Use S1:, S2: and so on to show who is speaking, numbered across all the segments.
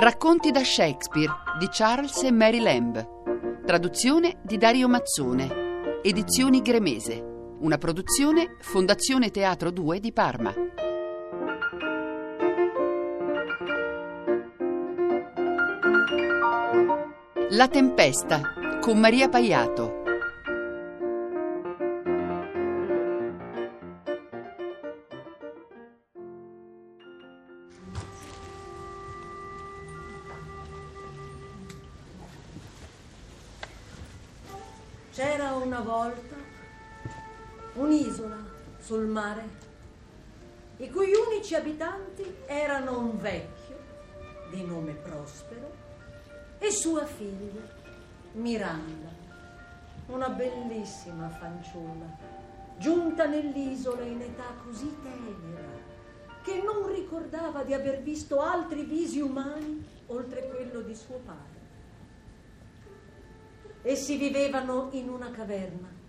S1: Racconti da Shakespeare di Charles e Mary Lamb. Traduzione di Dario Mazzone. Edizioni Gremese. Una produzione Fondazione Teatro 2 di Parma. La tempesta con Maria Paiato.
S2: Sul mare, i cui unici abitanti erano un vecchio di nome Prospero e sua figlia Miranda, una bellissima fanciulla, giunta nell'isola in età così tenera che non ricordava di aver visto altri visi umani oltre quello di suo padre. Essi vivevano in una caverna,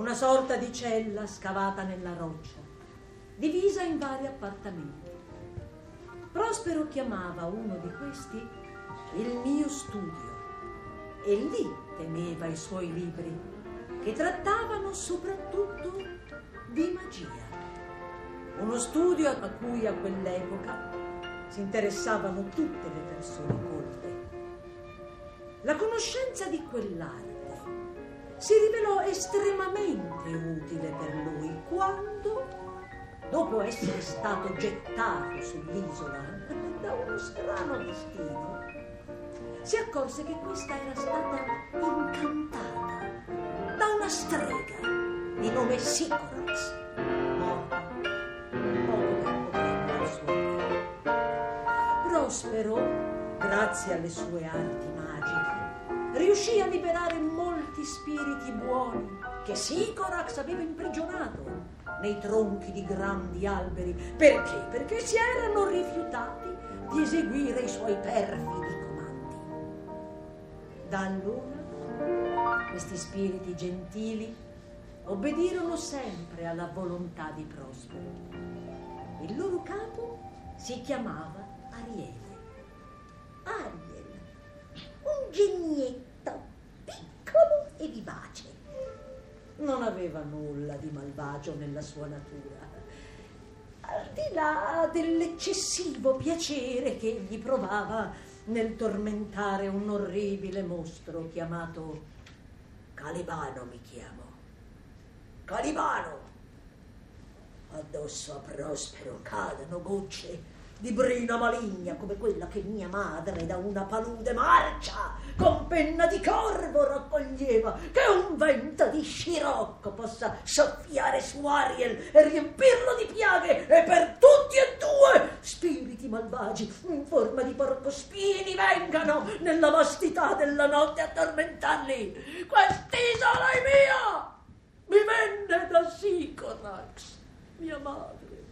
S2: una sorta di cella scavata nella roccia, divisa in vari appartamenti. Prospero chiamava uno di questi il mio studio e lì teneva i suoi libri, che trattavano soprattutto di magia. Uno studio a cui a quell'epoca si interessavano tutte le persone colte. La conoscenza di quell'arte si rivelò estremamente utile per lui quando, dopo essere stato gettato sull'isola da uno strano destino, si accorse che questa era stata incantata da una strega di nome Sicorax, morta poco tempo prima del suo. Prospero, grazie alle sue arti magiche, riuscì a liberare molti spiriti buoni che Sicorax aveva imprigionato nei tronchi di grandi alberi. Perché? Perché si erano rifiutati di eseguire i suoi perfidi comandi. Da allora questi spiriti gentili obbedirono sempre alla volontà di Prospero. Il loro capo si chiamava Ariele. Non aveva nulla di malvagio nella sua natura, al di là dell'eccessivo piacere che egli provava nel tormentare un orribile mostro chiamato Calibano mi chiamo. Calibano! Addosso a Prospero cadano gocce di brina maligna come quella che mia madre da una palude marcia con penna di corvo raccoglieva che un vento di scirocco possa soffiare su Ariel e riempirlo di piaghe e per tutti e due spiriti malvagi in forma di porcospini vengano nella vastità della notte a tormentarli. Quest'isola è mia! Mi venne da Sicorax mia madre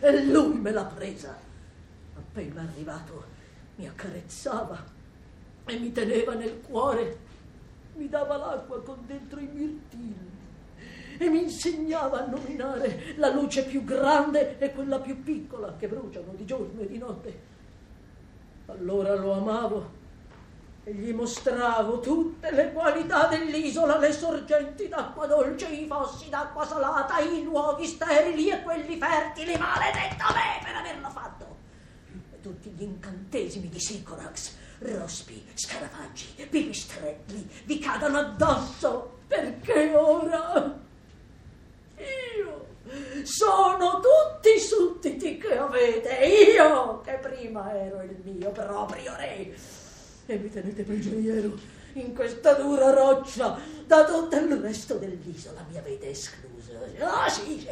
S2: e lui me l'ha presa. Appena arrivato mi accarezzava e mi teneva nel cuore, mi dava l'acqua con dentro i mirtilli e mi insegnava a nominare la luce più grande e quella più piccola che bruciano di giorno e di notte. Allora lo amavo e gli mostravo tutte le qualità dell'isola, le sorgenti d'acqua dolce, i fossi d'acqua salata, i luoghi sterili e quelli fertili. Maledetto me per averlo fatto! tutti gli incantesimi di Sicorax, rospi, scarafaggi, pipistrelli, vi cadano addosso, perché ora io sono tutti i sudditi che avete, io che prima ero il mio proprio re, e mi tenete prigioniero in questa dura roccia da tutto il resto dell'isola mi avete escluso. Ah sì, sì,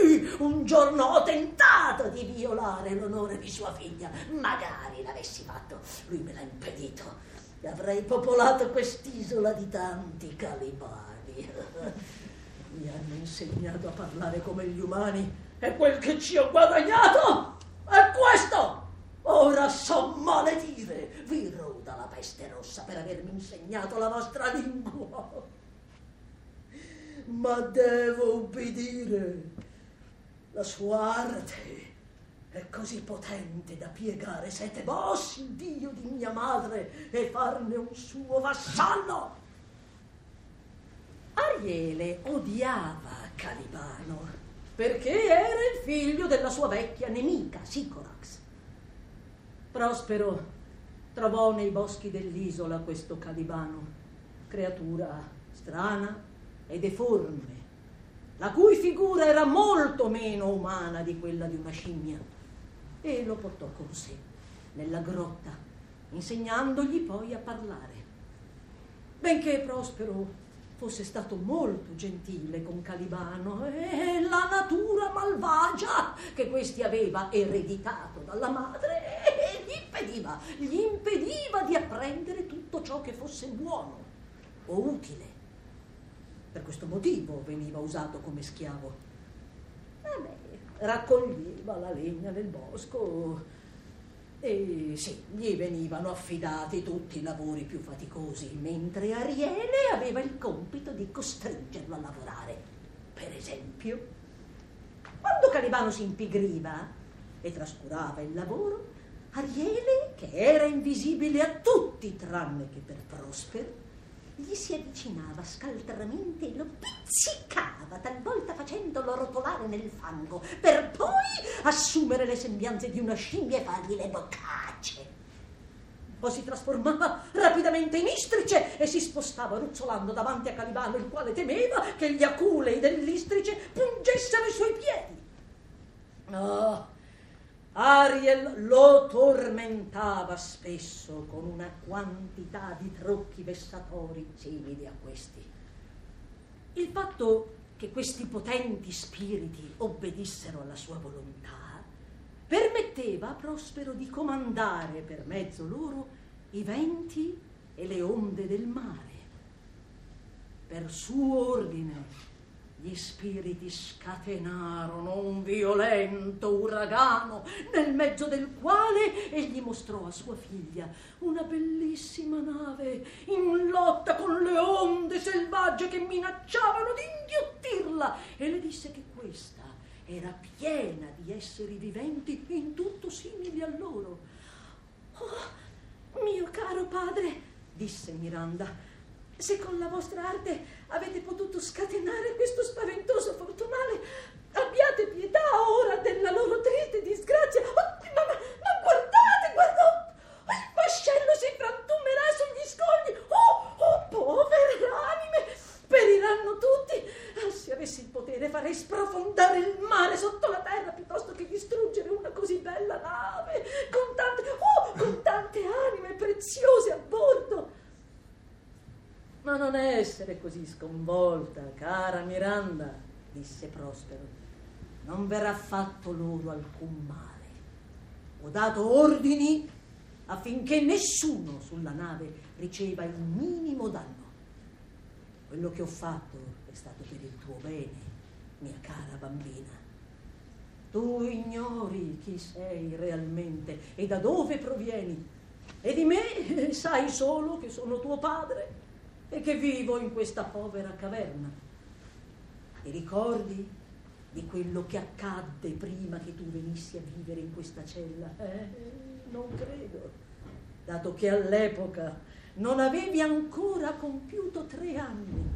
S2: sì, un giorno ho tentato di violare l'onore di sua figlia, magari l'avessi fatto, lui me l'ha impedito e avrei popolato quest'isola di tanti calibani. Mi hanno insegnato a parlare come gli umani e quel che ci ho guadagnato è questo. Ora so maledire, vi peste rossa per avermi insegnato la vostra lingua. Ma devo ubbidire. La sua arte è così potente da piegare sette bossi il dio di mia madre e farne un suo vassallo. Ariele odiava Calibano perché era il figlio della sua vecchia nemica, Sicorax. Prospero trovò nei boschi dell'isola questo Calibano, creatura strana e deforme, la cui figura era molto meno umana di quella di una scimmia e lo portò con sé nella grotta, insegnandogli poi a parlare. Benché Prospero fosse stato molto gentile con Calibano e la natura malvagia che questi aveva ereditato dalla madre gli impediva, gli impediva di apprendere tutto ciò che fosse buono o utile. Per questo motivo veniva usato come schiavo. Vabbè, raccoglieva la legna nel bosco e sì, gli venivano affidati tutti i lavori più faticosi, mentre Ariele aveva il compito di costringerlo a lavorare. Per esempio, quando Calibano si impigriva e trascurava il lavoro, Ariele, che era invisibile a tutti tranne che per Prospero, gli si avvicinava scaltramente e lo pizzicava, talvolta facendolo rotolare nel fango, per poi assumere le sembianze di una scimmia e fargli le boccacce. Poi si trasformava rapidamente in istrice e si spostava ruzzolando davanti a Calibano, il quale temeva che gli aculei dell'istrice pungessero i suoi piedi. Oh, Ariel lo tormentava spesso con una quantità di trucchi vessatori simili a questi. Il fatto che questi potenti spiriti obbedissero alla sua volontà permetteva a Prospero di comandare per mezzo loro i venti e le onde del mare. Per suo ordine gli spiriti scatenarono un violento uragano, nel mezzo del quale egli mostrò a sua figlia una bellissima nave in lotta con le onde selvagge che minacciavano di inghiottirla e le disse che questa era piena di esseri viventi in tutto simili a loro. Oh, mio caro padre, disse Miranda, se con la vostra arte avete potuto scatenare questo spaventoso fortunale, abbiate pietà ora della loro triste disgrazia. Oh, ma, ma, ma, guardate, guardate, oh, il vascello si frantumerà sugli scogli. Oh, oh, povere anime, periranno tutti. Ah, se avessi il potere farei sprofondare il mare sotto la terra piuttosto che distruggere una così bella nave con tante, oh, con tante anime preziose a bordo. Ma non essere così sconvolta, cara Miranda, disse Prospero. Non verrà fatto loro alcun male. Ho dato ordini affinché nessuno sulla nave riceva il minimo danno. Quello che ho fatto è stato per il tuo bene, mia cara bambina. Tu ignori chi sei realmente e da dove provieni. E di me sai solo che sono tuo padre e che vivo in questa povera caverna. Ti ricordi di quello che accadde prima che tu venissi a vivere in questa cella? Eh, non credo, dato che all'epoca non avevi ancora compiuto tre anni.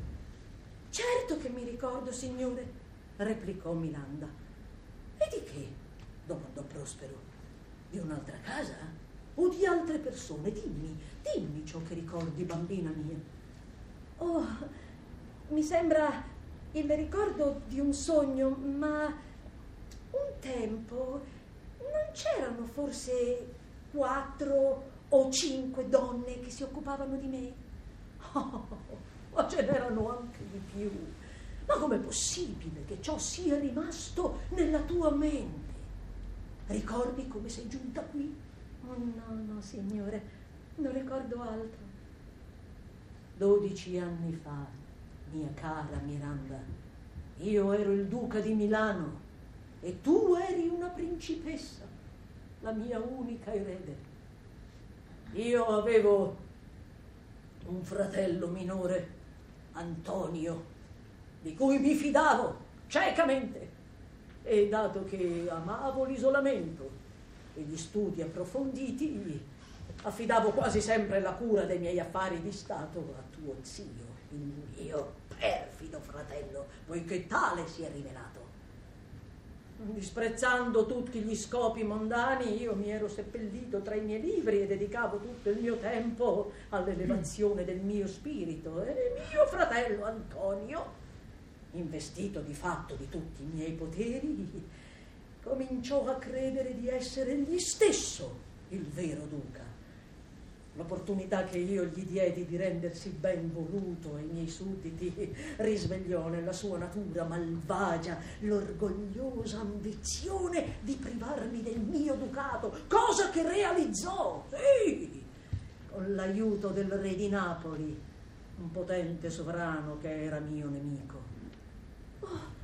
S2: Certo che mi ricordo, signore, replicò Miranda. E di che? domandò Prospero. Di un'altra casa? O di altre persone? Dimmi, dimmi ciò che ricordi, bambina mia. Oh, mi sembra il ricordo di un sogno, ma un tempo non c'erano forse quattro o cinque donne che si occupavano di me? Oh, ma ce n'erano anche di più. Ma com'è possibile che ciò sia rimasto nella tua mente? Ricordi come sei giunta qui? Oh no, no, signore, non ricordo altro. Dodici anni fa, mia cara Miranda, io ero il duca di Milano e tu eri una principessa, la mia unica erede. Io avevo un fratello minore, Antonio, di cui mi fidavo ciecamente. e dato che amavo l'isolamento e gli studi approfonditi, affidavo quasi sempre la cura dei miei affari di Stato a tuo zio, il mio perfido fratello, poiché tale si è rivelato. Disprezzando tutti gli scopi mondani, io mi ero seppellito tra i miei libri e dedicavo tutto il mio tempo all'elevazione del mio spirito. E mio fratello Antonio, investito di fatto di tutti i miei poteri, cominciò a credere di essere egli stesso il vero duca L'opportunità che io gli diedi di rendersi ben voluto ai miei sudditi risvegliò nella sua natura malvagia l'orgogliosa ambizione di privarmi del mio ducato, cosa che realizzò, sì, con l'aiuto del re di Napoli, un potente sovrano che era mio nemico. Oh,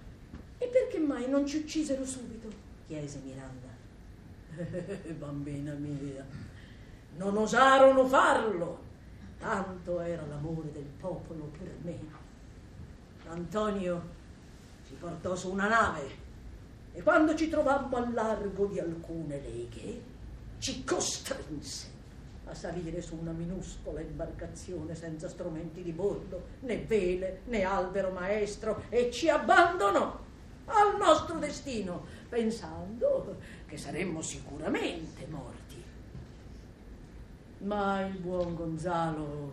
S2: e perché mai non ci uccisero subito? chiese Miranda. bambina mia non osarono farlo, tanto era l'amore del popolo per me. Antonio ci portò su una nave e quando ci trovammo al largo di alcune leghe, ci costrinse a salire su una minuscola imbarcazione senza strumenti di bordo, né vele, né albero maestro, e ci abbandonò al nostro destino, pensando che saremmo sicuramente morti. Ma il buon Gonzalo,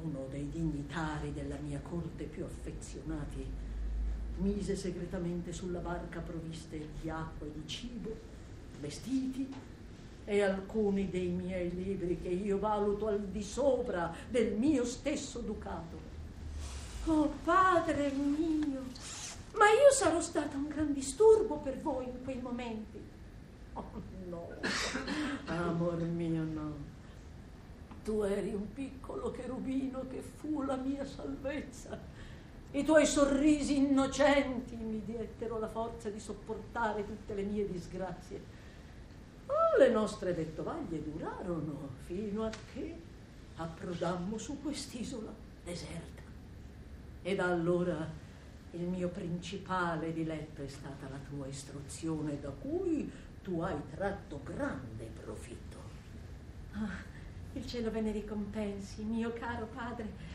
S2: uno dei dignitari della mia corte più affezionati, mise segretamente sulla barca provviste di acqua e di cibo, vestiti e alcuni dei miei libri che io valuto al di sopra del mio stesso ducato. Oh padre mio, ma io sarò stata un gran disturbo per voi in quei momenti. Oh no, amor mio no. Tu eri un piccolo cherubino che fu la mia salvezza. I tuoi sorrisi innocenti mi diettero la forza di sopportare tutte le mie disgrazie. Oh, le nostre vettovaglie durarono fino a che approdammo su quest'isola deserta. E da allora il mio principale diletto è stata la tua istruzione, da cui tu hai tratto grande profitto.
S3: Ah, il cielo ve ne ricompensi, mio caro padre.